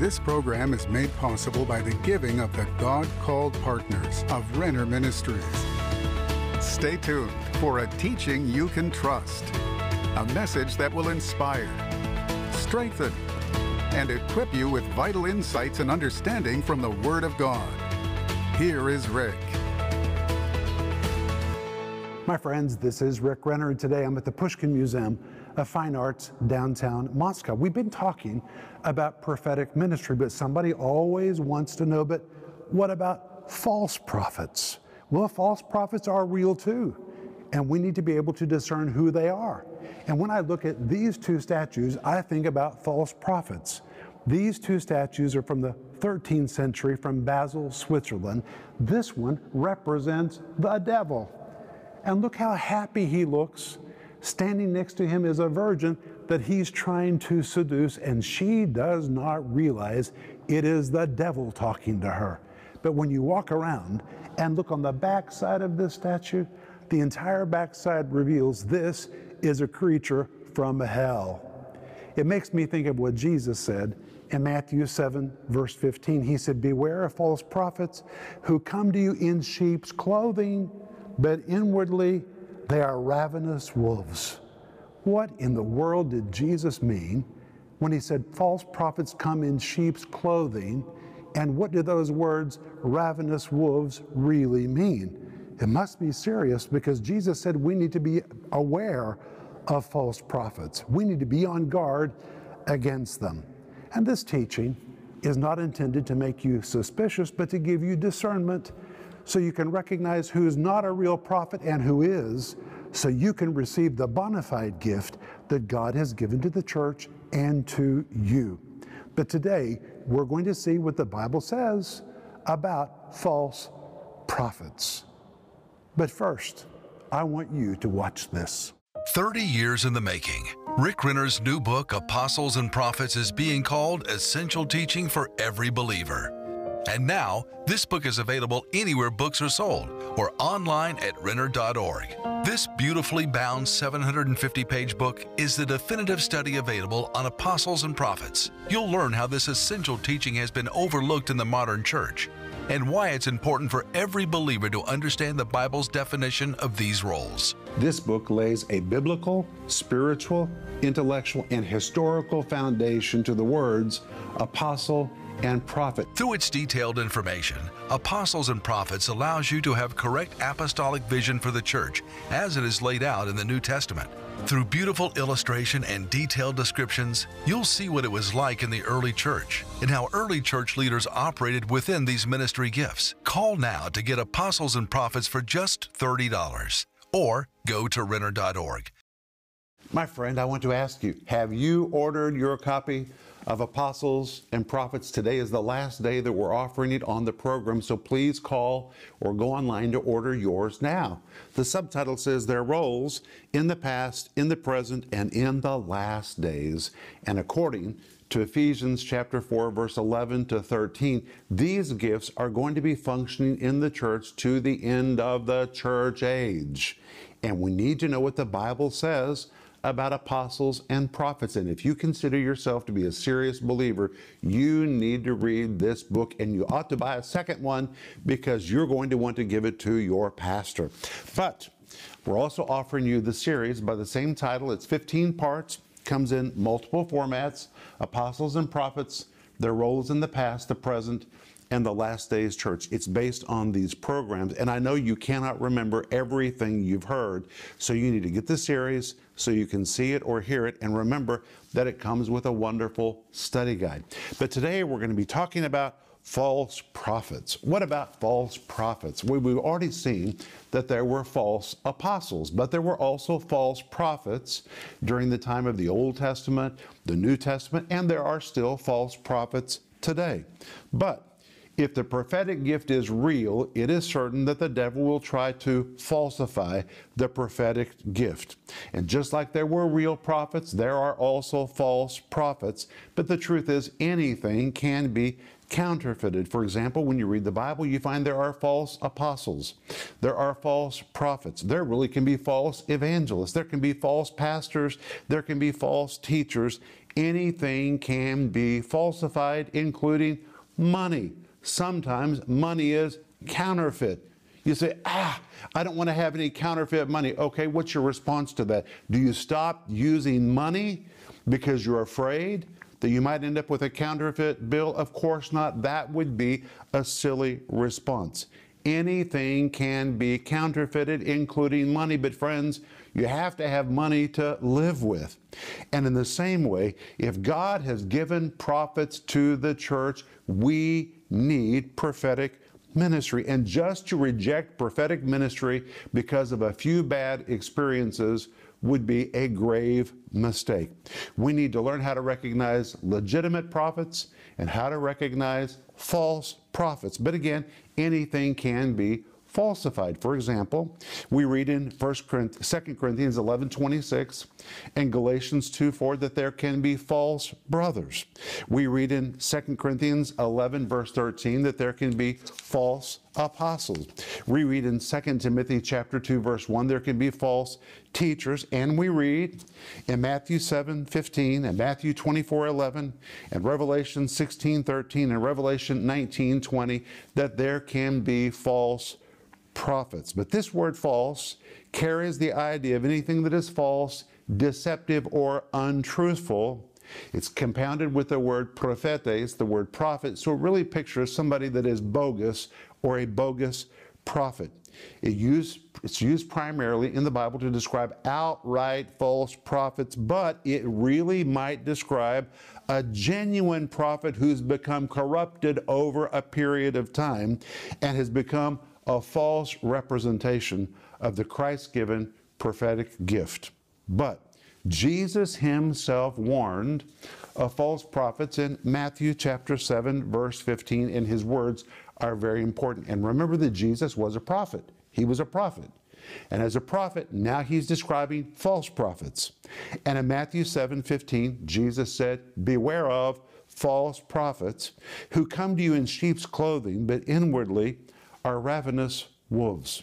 This program is made possible by the giving of the God called partners of Renner Ministries. Stay tuned for a teaching you can trust, a message that will inspire, strengthen, and equip you with vital insights and understanding from the Word of God. Here is Rick. My friends, this is Rick Renner, and today I'm at the Pushkin Museum of Fine Arts downtown Moscow. We've been talking about prophetic ministry, but somebody always wants to know, but what about false prophets? Well, false prophets are real too, and we need to be able to discern who they are. And when I look at these two statues, I think about false prophets. These two statues are from the 13th century from Basel, Switzerland. This one represents the devil. And look how happy he looks. Standing next to him is a virgin that he's trying to seduce, and she does not realize it is the devil talking to her. But when you walk around and look on the back side of this statue, the entire backside reveals this is a creature from hell. It makes me think of what Jesus said in Matthew 7, verse 15. He said, Beware of false prophets who come to you in sheep's clothing, but inwardly they are ravenous wolves. What in the world did Jesus mean when he said false prophets come in sheep's clothing? And what do those words, ravenous wolves, really mean? It must be serious because Jesus said we need to be aware of false prophets. We need to be on guard against them. And this teaching is not intended to make you suspicious, but to give you discernment so you can recognize who is not a real prophet and who is, so you can receive the bona fide gift that God has given to the church and to you. But today, we're going to see what the Bible says about false prophets. But first, I want you to watch this. 30 years in the making. Rick Renner's new book, Apostles and Prophets, is being called Essential Teaching for Every Believer. And now, this book is available anywhere books are sold or online at Renner.org. This beautifully bound 750 page book is the definitive study available on apostles and prophets. You'll learn how this essential teaching has been overlooked in the modern church and why it's important for every believer to understand the Bible's definition of these roles. This book lays a biblical, spiritual, intellectual, and historical foundation to the words apostle and prophet. Through its detailed information, Apostles and Prophets allows you to have correct apostolic vision for the church as it is laid out in the New Testament. Through beautiful illustration and detailed descriptions, you'll see what it was like in the early church and how early church leaders operated within these ministry gifts. Call now to get Apostles and Prophets for just $30 or go to Renner.org. My friend, I want to ask you have you ordered your copy of Apostles and Prophets? Today is the last day that we're offering it on the program, so please call or go online to order yours now. The subtitle says Their Roles in the Past, in the Present, and in the Last Days. And according to Ephesians chapter 4 verse 11 to 13 these gifts are going to be functioning in the church to the end of the church age and we need to know what the bible says about apostles and prophets. And if you consider yourself to be a serious believer, you need to read this book and you ought to buy a second one because you're going to want to give it to your pastor. But we're also offering you the series by the same title. It's 15 parts, comes in multiple formats Apostles and Prophets, their roles in the past, the present, and the Last Days Church. It's based on these programs. And I know you cannot remember everything you've heard, so you need to get the series so you can see it or hear it. And remember that it comes with a wonderful study guide. But today we're going to be talking about false prophets. What about false prophets? We, have already seen that there were false apostles, but there were also false prophets during the time of the Old Testament, the New Testament, and there are still false prophets today. But if the prophetic gift is real, it is certain that the devil will try to falsify the prophetic gift. And just like there were real prophets, there are also false prophets. But the truth is, anything can be counterfeited. For example, when you read the Bible, you find there are false apostles, there are false prophets, there really can be false evangelists, there can be false pastors, there can be false teachers. anything can be falsified, including money. Sometimes money is counterfeit. You say, ah, I don't want to have any counterfeit money. Okay, what's your response to that? Do you stop using money because you're afraid that you might end up with a counterfeit bill? Of course not. That would be a silly response. Anything can be counterfeited, including money. But, friends, you have to have money to live with. And in the same way, if God has given prophets to the church, we need prophetic ministry. And just to reject prophetic ministry because of a few bad experiences would be a grave mistake. We need to learn how to recognize legitimate prophets and how to recognize false prophets. But again, anything can be falsified. For example, we read in 1 Corinthians, 2 Corinthians 11 26 and Galatians 2 4 that there can be false brothers. We read in 2 Corinthians 11 verse 13 that there can be false apostles. We read in 2 Timothy chapter 2 verse 1 there can be false teachers and we read in Matthew 7 15 and Matthew 24 11 and Revelation 16 13 and Revelation 19 20 that there can be false prophets. But this word false carries the idea of anything that is false, deceptive, or untruthful. It's compounded with the word prophetes, the word prophet, so it really pictures somebody that is bogus or a bogus prophet. It used, it's used primarily in the Bible to describe outright false prophets, but it really might describe a genuine prophet who's become corrupted over a period of time and has become a false representation of the Christ given prophetic gift. But Jesus himself warned of false prophets in Matthew chapter 7, verse 15, and his words are very important. And remember that Jesus was a prophet, he was a prophet. And as a prophet, now he's describing false prophets. And in Matthew 7 15, Jesus said, Beware of false prophets who come to you in sheep's clothing, but inwardly are ravenous wolves.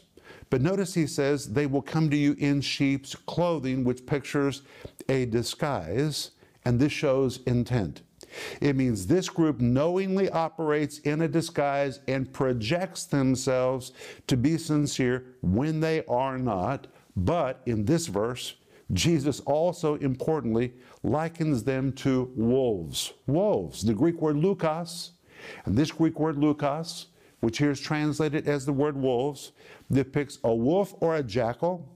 But notice he says, they will come to you in sheep's clothing, which pictures a disguise, and this shows intent. It means this group knowingly operates in a disguise and projects themselves to be sincere when they are not. But in this verse, Jesus also importantly likens them to wolves. Wolves, the Greek word leukos, and this Greek word leukos which here is translated as the word wolves, depicts a wolf or a jackal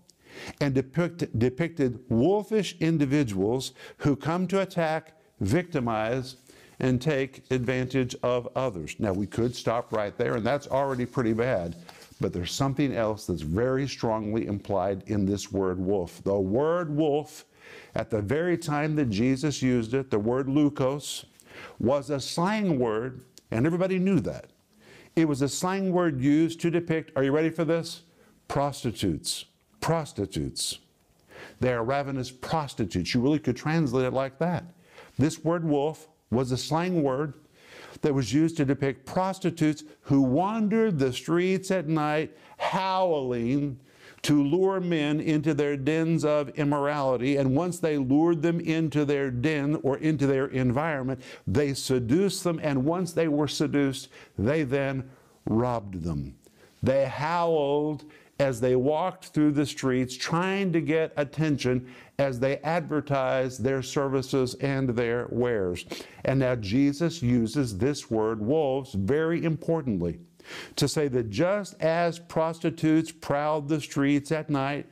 and depict, depicted wolfish individuals who come to attack, victimize, and take advantage of others. Now, we could stop right there, and that's already pretty bad. But there's something else that's very strongly implied in this word wolf. The word wolf, at the very time that Jesus used it, the word leukos, was a slang word, and everybody knew that. It was a slang word used to depict, are you ready for this? Prostitutes. Prostitutes. They are ravenous prostitutes. You really could translate it like that. This word wolf was a slang word that was used to depict prostitutes who wandered the streets at night howling to lure men into their dens of immorality. And once they lured them into their den or into their environment, they seduced them. And once they were seduced, they then robbed them. They howled as they walked through the streets trying to get attention as they advertised their services and their wares. And now Jesus uses this word, wolves, very importantly to say that just as prostitutes prowled the streets at night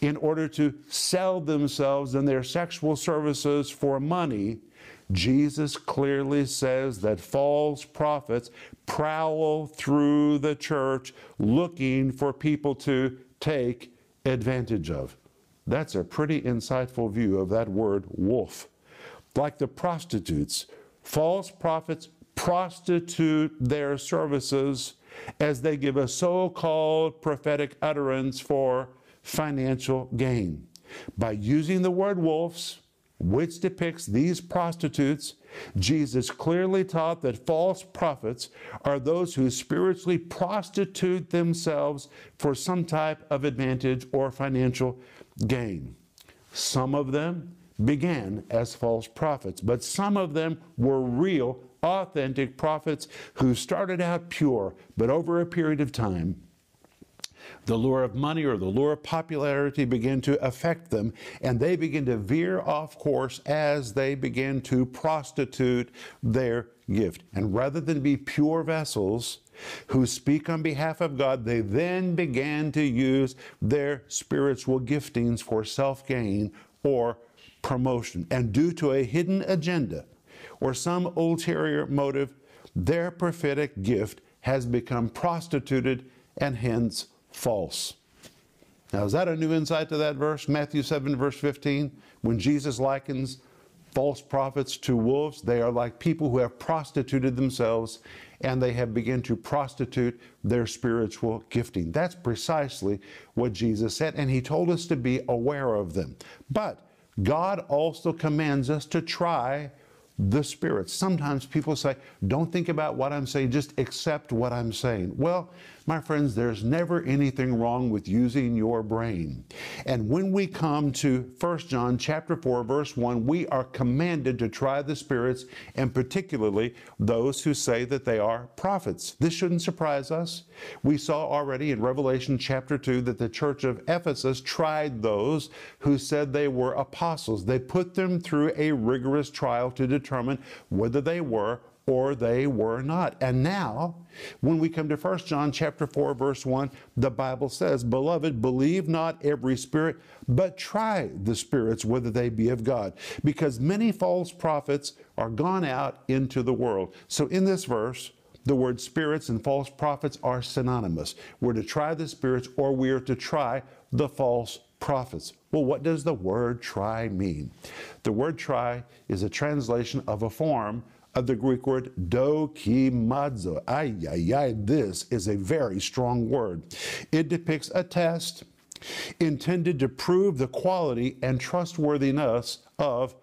in order to sell themselves and their sexual services for money, Jesus clearly says that false prophets prowl through the church looking for people to take advantage of. That's a pretty insightful view of that word wolf. Like the prostitutes, false prophets prostitute their services as they give a so called prophetic utterance for financial gain. By using the word wolves, which depicts these prostitutes, Jesus clearly taught that false prophets are those who spiritually prostitute themselves for some type of advantage or financial gain. Some of them began as false prophets, but some of them were real, authentic prophets who started out pure, but over a period of time, the lure of money or the lure of popularity began to affect them, and they began to veer off course as they began to prostitute their gift. And rather than be pure vessels who speak on behalf of God, they then began to use their spiritual giftings for self gain or promotion. And due to a hidden agenda or some ulterior motive, their prophetic gift has become prostituted and hence false. Now, is that a new insight to that verse? Matthew 7, verse 15, when Jesus likens false prophets to wolves, they are like people who have prostituted themselves and they have begun to prostitute their spiritual gifting. That's precisely what Jesus said, and he told us to be aware of them. But God also commands us to try the spirits. Sometimes people say, don't think about what I'm saying, just accept what I'm saying. Well, my friends, there's never anything wrong with using your brain. And when we come to 1 John chapter 4 verse 1, we are commanded to try the spirits and particularly those who say that they are prophets. This shouldn't surprise us. We saw already in Revelation chapter 2 that the church of Ephesus tried those who said they were apostles. They put them through a rigorous trial to determine whether they were or they were not. And now, when we come to 1 John chapter 4 verse 1, the Bible says, "Beloved, believe not every spirit, but try the spirits whether they be of God, because many false prophets are gone out into the world." So in this verse, the word spirits and false prophets are synonymous. We're to try the spirits or we are to try the false prophets. Well, what does the word try mean? The word try is a translation of a form of the Greek word dokimazo. Ay, ay, ay, this is a very strong word. It depicts a test intended to prove the quality and trustworthiness of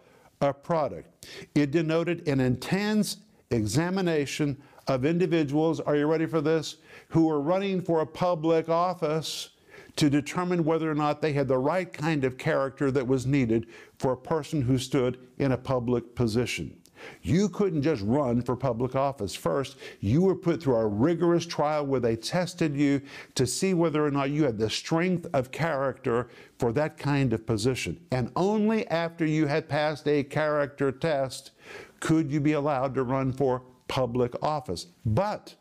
a product. It denoted an intense examination of individuals, are you ready for this, who are running for a public office to determine whether or not they had the right kind of character that was needed for a person who stood in a public position. You couldn't just run for public office. First, you were put through a rigorous trial where they tested you to see whether or not you had the strength of character for that kind of position. And only after you had passed a character test could you be allowed to run for public office. But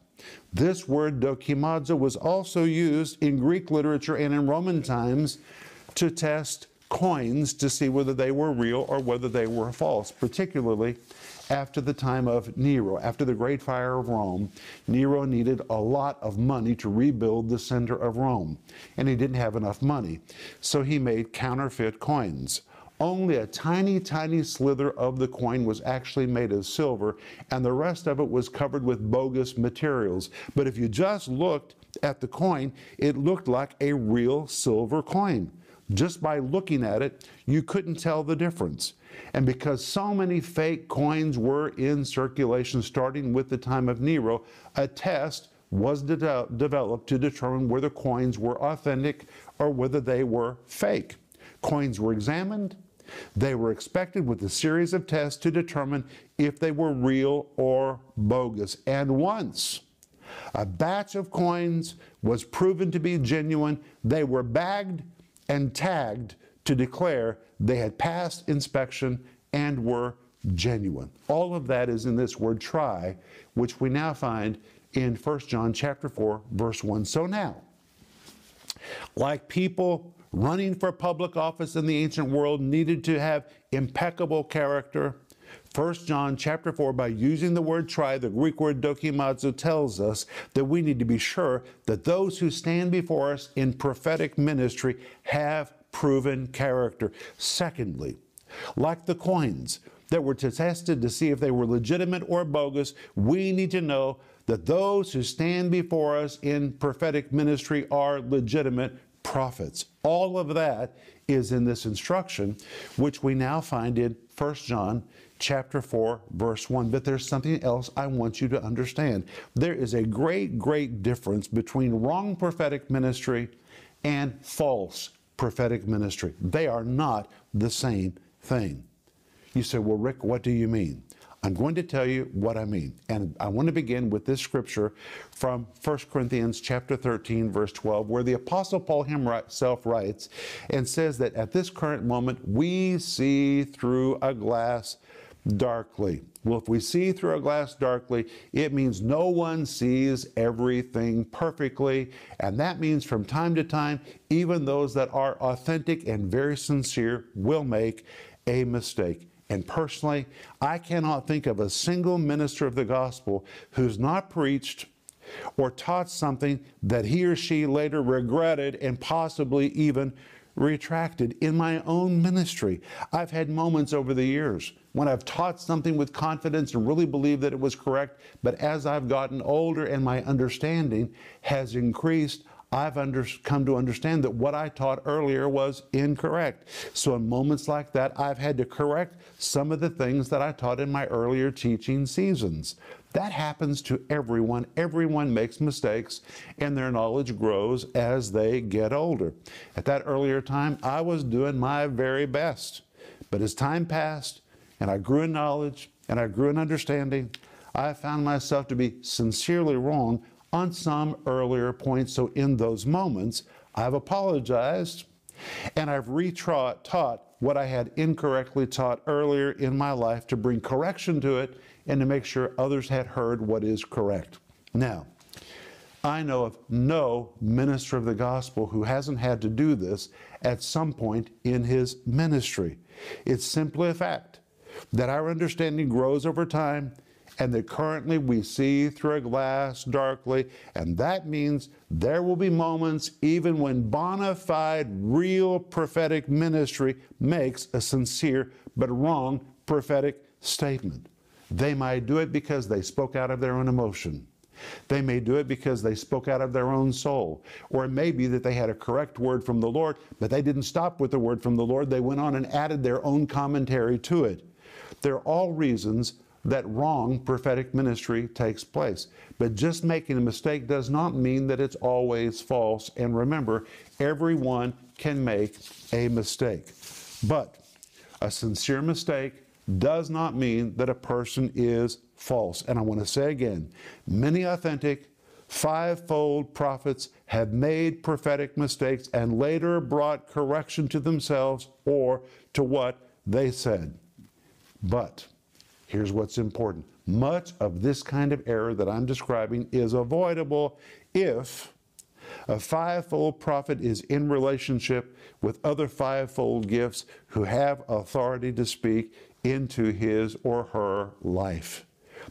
this word dokimazo was also used in Greek literature and in Roman times to test coins to see whether they were real or whether they were false, particularly after the time of Nero, after the Great Fire of Rome, Nero needed a lot of money to rebuild the center of Rome, and he didn't have enough money. So he made counterfeit coins. Only a tiny, tiny slither of the coin was actually made of silver, and the rest of it was covered with bogus materials. But if you just looked at the coin, it looked like a real silver coin. Just by looking at it, you couldn't tell the difference. And because so many fake coins were in circulation starting with the time of Nero, a test was de developed to determine whether coins were authentic or whether they were fake. Coins were examined. They were expected with a series of tests to determine if they were real or bogus. And once a batch of coins was proven to be genuine, they were bagged and tagged to declare they had passed inspection and were genuine. All of that is in this word try, which we now find in 1 John chapter 4 verse 1. So now, like people running for public office in the ancient world needed to have impeccable character, 1 John chapter 4, by using the word try, the Greek word dokimazo tells us that we need to be sure that those who stand before us in prophetic ministry have proven character. Secondly, like the coins that were tested to see if they were legitimate or bogus, we need to know that those who stand before us in prophetic ministry are legitimate prophets. All of that is in this instruction, which we now find in 1 John chapter 4 verse 1 but there's something else I want you to understand there is a great great difference between wrong prophetic ministry and false prophetic ministry they are not the same thing. You say, Well, Rick, what do you mean? I'm going to tell you what I mean. And I want to begin with this scripture from 1 Corinthians chapter 13 verse 12 where the apostle Paul himself writes and says that at this current moment we see through a glass darkly. Well, if we see through a glass darkly, it means no one sees everything perfectly. And that means from time to time, even those that are authentic and very sincere will make a mistake. And personally, I cannot think of a single minister of the gospel who's not preached or taught something that he or she later regretted and possibly even retracted in my own ministry. I've had moments over the years when I've taught something with confidence and really believed that it was correct, but as I've gotten older and my understanding has increased, I've under, come to understand that what I taught earlier was incorrect. So, in moments like that, I've had to correct some of the things that I taught in my earlier teaching seasons. That happens to everyone. Everyone makes mistakes, and their knowledge grows as they get older. At that earlier time, I was doing my very best. But as time passed, and I grew in knowledge, and I grew in understanding, I found myself to be sincerely wrong on some earlier points. So in those moments, I've apologized and I've retaught what I had incorrectly taught earlier in my life to bring correction to it and to make sure others had heard what is correct. Now, I know of no minister of the gospel who hasn't had to do this at some point in his ministry. It's simply a fact that our understanding grows over time and that currently we see through a glass darkly. And that means there will be moments, even when bona fide, real prophetic ministry makes a sincere but wrong prophetic statement. They might do it because they spoke out of their own emotion. They may do it because they spoke out of their own soul. Or it may be that they had a correct word from the Lord, but they didn't stop with the word from the Lord. They went on and added their own commentary to it. They're all reasons that wrong prophetic ministry takes place. But just making a mistake does not mean that it's always false. And remember, everyone can make a mistake. But a sincere mistake does not mean that a person is false. And I want to say again many authentic, fivefold prophets have made prophetic mistakes and later brought correction to themselves or to what they said. But Here's what's important. Much of this kind of error that I'm describing is avoidable if a fivefold prophet is in relationship with other fivefold gifts who have authority to speak into his or her life.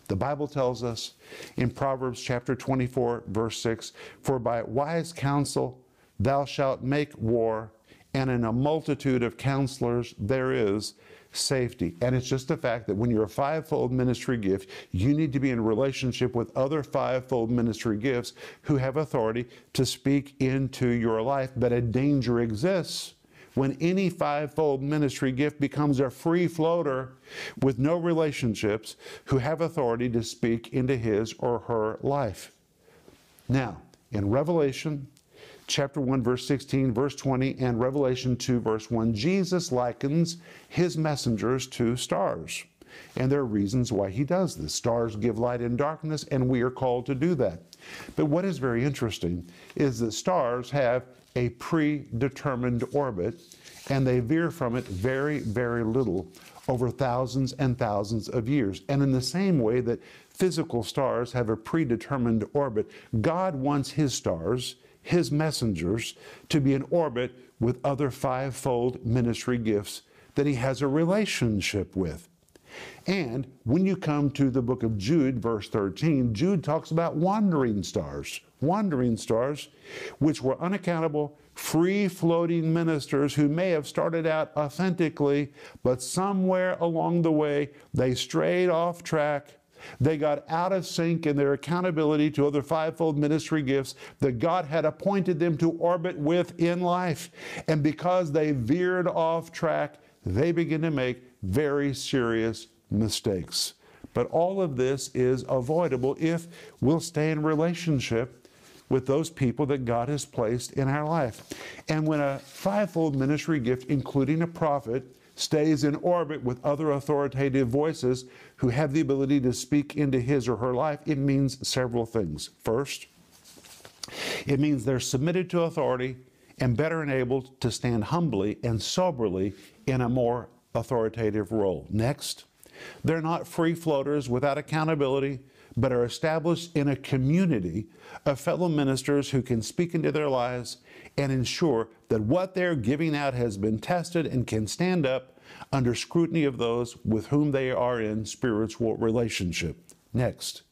The Bible tells us in Proverbs chapter 24, verse 6 For by wise counsel thou shalt make war, and in a multitude of counselors there is safety. And it's just the fact that when you're a fivefold ministry gift, you need to be in relationship with other fivefold ministry gifts who have authority to speak into your life. But a danger exists when any fivefold ministry gift becomes a free floater with no relationships who have authority to speak into his or her life. Now, in Revelation, chapter 1, verse 16, verse 20, and Revelation 2, verse 1, Jesus likens his messengers to stars. And there are reasons why he does this. Stars give light in darkness, and we are called to do that. But what is very interesting is that stars have a predetermined orbit, and they veer from it very, very little over thousands and thousands of years. And in the same way that physical stars have a predetermined orbit, God wants his stars his messengers to be in orbit with other fivefold ministry gifts that he has a relationship with. And when you come to the book of Jude, verse 13, Jude talks about wandering stars, wandering stars, which were unaccountable, free floating ministers who may have started out authentically, but somewhere along the way they strayed off track they got out of sync in their accountability to other fivefold ministry gifts that God had appointed them to orbit with in life. And because they veered off track, they begin to make very serious mistakes. But all of this is avoidable if we'll stay in relationship with those people that God has placed in our life. And when a fivefold ministry gift, including a prophet, stays in orbit with other authoritative voices who have the ability to speak into his or her life, it means several things. First, it means they're submitted to authority and better enabled to stand humbly and soberly in a more authoritative role. Next, they're not free floaters without accountability, but are established in a community of fellow ministers who can speak into their lives and ensure that what they're giving out has been tested and can stand up under scrutiny of those with whom they are in spiritual relationship. Next,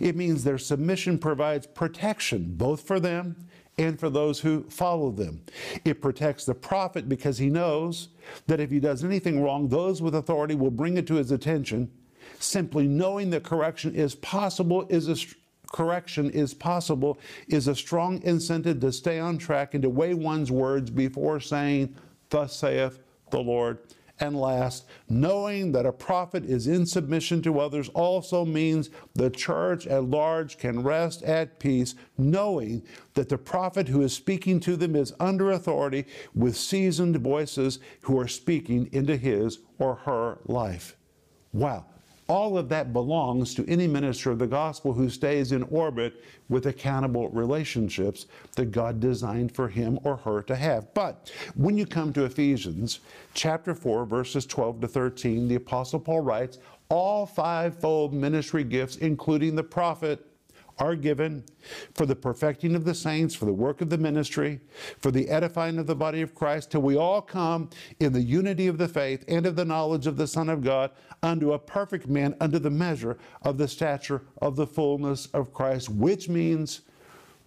it means their submission provides protection both for them and for those who follow them. It protects the prophet because he knows that if he does anything wrong, those with authority will bring it to his attention. Simply knowing that correction is possible is a correction is possible is a strong incentive to stay on track and to weigh one's words before saying, Thus saith the Lord. And last, knowing that a prophet is in submission to others also means the church at large can rest at peace, knowing that the prophet who is speaking to them is under authority with seasoned voices who are speaking into his or her life. Wow. All of that belongs to any minister of the gospel who stays in orbit with accountable relationships that God designed for him or her to have. But when you come to Ephesians chapter 4, verses 12 to 13, the Apostle Paul writes, All fivefold ministry gifts, including the prophet, are given for the perfecting of the saints, for the work of the ministry, for the edifying of the body of Christ, till we all come in the unity of the faith and of the knowledge of the Son of God, unto a perfect man, unto the measure of the stature of the fullness of Christ, which means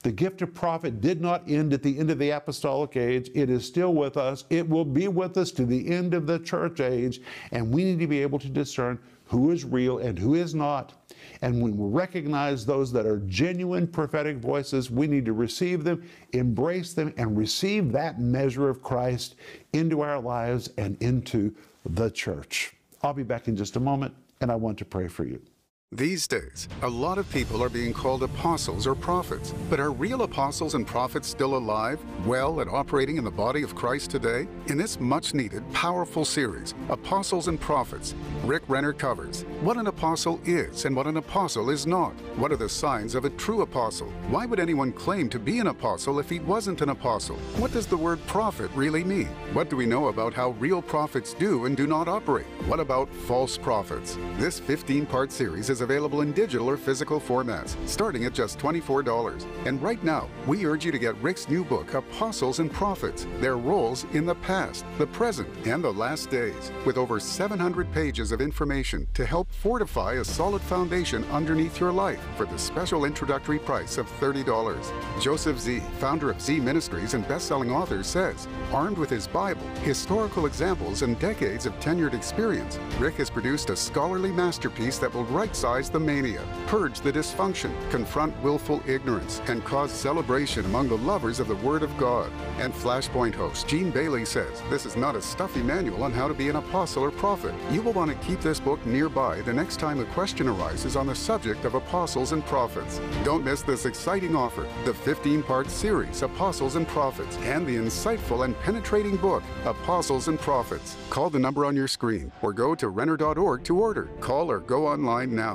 the gift of prophet did not end at the end of the apostolic age. It is still with us. It will be with us to the end of the church age. And we need to be able to discern who is real and who is not. And when we recognize those that are genuine prophetic voices, we need to receive them, embrace them, and receive that measure of Christ into our lives and into the church. I'll be back in just a moment, and I want to pray for you. These days, a lot of people are being called apostles or prophets. But are real apostles and prophets still alive, well, and operating in the body of Christ today? In this much needed, powerful series, Apostles and Prophets, Rick Renner covers what an apostle is and what an apostle is not. What are the signs of a true apostle? Why would anyone claim to be an apostle if he wasn't an apostle? What does the word prophet really mean? What do we know about how real prophets do and do not operate? What about false prophets? This 15 part series is available in digital or physical formats, starting at just $24. And right now, we urge you to get Rick's new book, Apostles and Prophets Their Roles in the Past, the Present, and the Last Days, with over 700 pages of information to help fortify a solid foundation underneath your life for the special introductory price of $30. Joseph Z., founder of Z Ministries and best-selling author, says, armed with his Bible, historical examples, and decades of tenured experience, Rick has produced a scholarly masterpiece that will right-size the mania, purge the dysfunction, confront willful ignorance, and cause celebration among the lovers of the Word of God. And Flashpoint host Gene Bailey says, this is not a stuffy manual on how to be an apostle or prophet. You will want to keep this book nearby the next time a question arises on the subject of apostles and prophets. Don't miss this exciting offer, the 15-part series, Apostles and Prophets, and the insightful and penetrating book, Apostles and Prophets. Call the number on your screen or go to Renner.org to order. Call or go online now.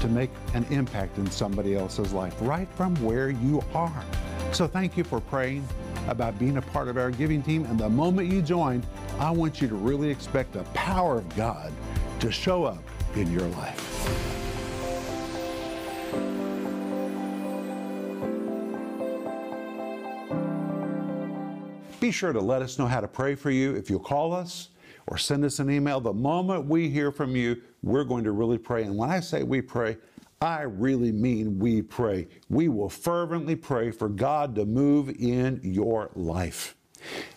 to make an impact in somebody else's life right from where you are. So thank you for praying about being a part of our giving team. And the moment you join, I want you to really expect the power of God to show up in your life. Be sure to let us know how to pray for you if you'll call us or send us an email. The moment we hear from you, we're going to really pray. And when I say we pray, I really mean we pray. We will fervently pray for God to move in your life.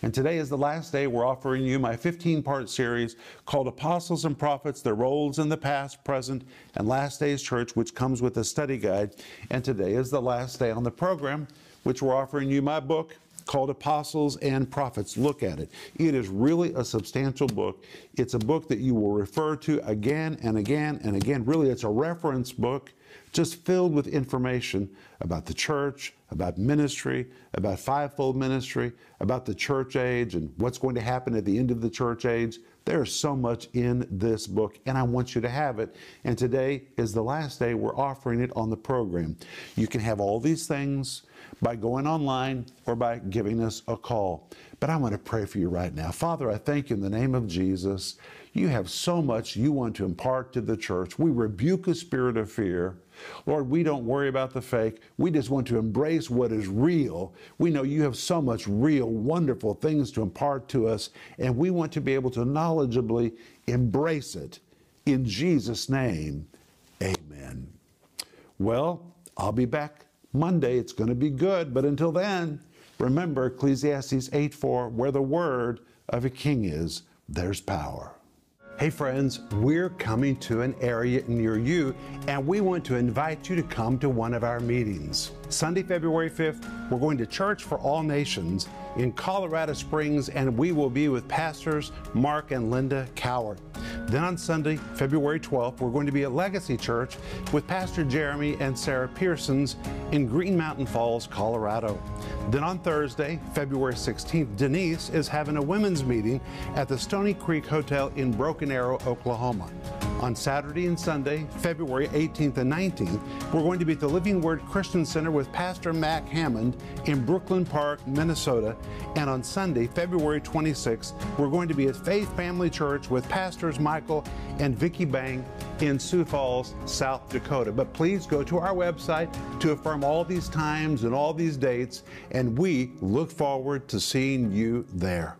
And today is the last day we're offering you my 15 part series called Apostles and Prophets Their Roles in the Past, Present, and Last Days Church, which comes with a study guide. And today is the last day on the program, which we're offering you my book, called Apostles and Prophets. Look at it. It is really a substantial book. It's a book that you will refer to again and again and again. Really, it's a reference book just filled with information about the church, about ministry, about fivefold ministry, about the church age and what's going to happen at the end of the church age. There's so much in this book, and I want you to have it. And today is the last day we're offering it on the program. You can have all these things by going online or by giving us a call. But I want to pray for you right now. Father, I thank you in the name of Jesus. You have so much you want to impart to the church. We rebuke a spirit of fear. Lord, we don't worry about the fake. We just want to embrace what is real. We know you have so much real, wonderful things to impart to us, and we want to be able to knowledgeably embrace it. In Jesus' name, amen. Well, I'll be back Monday. It's going to be good, but until then, remember Ecclesiastes 8 4, where the word of a king is, there's power. Hey, friends, we're coming to an area near you, and we want to invite you to come to one of our meetings. Sunday, February 5th, we're going to Church for All Nations in Colorado Springs, and we will be with pastors Mark and Linda Cowart. Then on Sunday, February 12th, we're going to be at Legacy Church with Pastor Jeremy and Sarah Pearsons in Green Mountain Falls, Colorado. Then on Thursday, February 16th, Denise is having a women's meeting at the Stoney Creek Hotel in Broken Arrow, Oklahoma. On Saturday and Sunday, February 18th and 19th, we're going to be at the Living Word Christian Center with Pastor Mac Hammond in Brooklyn Park, Minnesota. And on Sunday, February 26th, we're going to be at Faith Family Church with Pastors Michael and Vicki Bang in Sioux Falls, South Dakota. But please go to our website to affirm all these times and all these dates, and we look forward to seeing you there.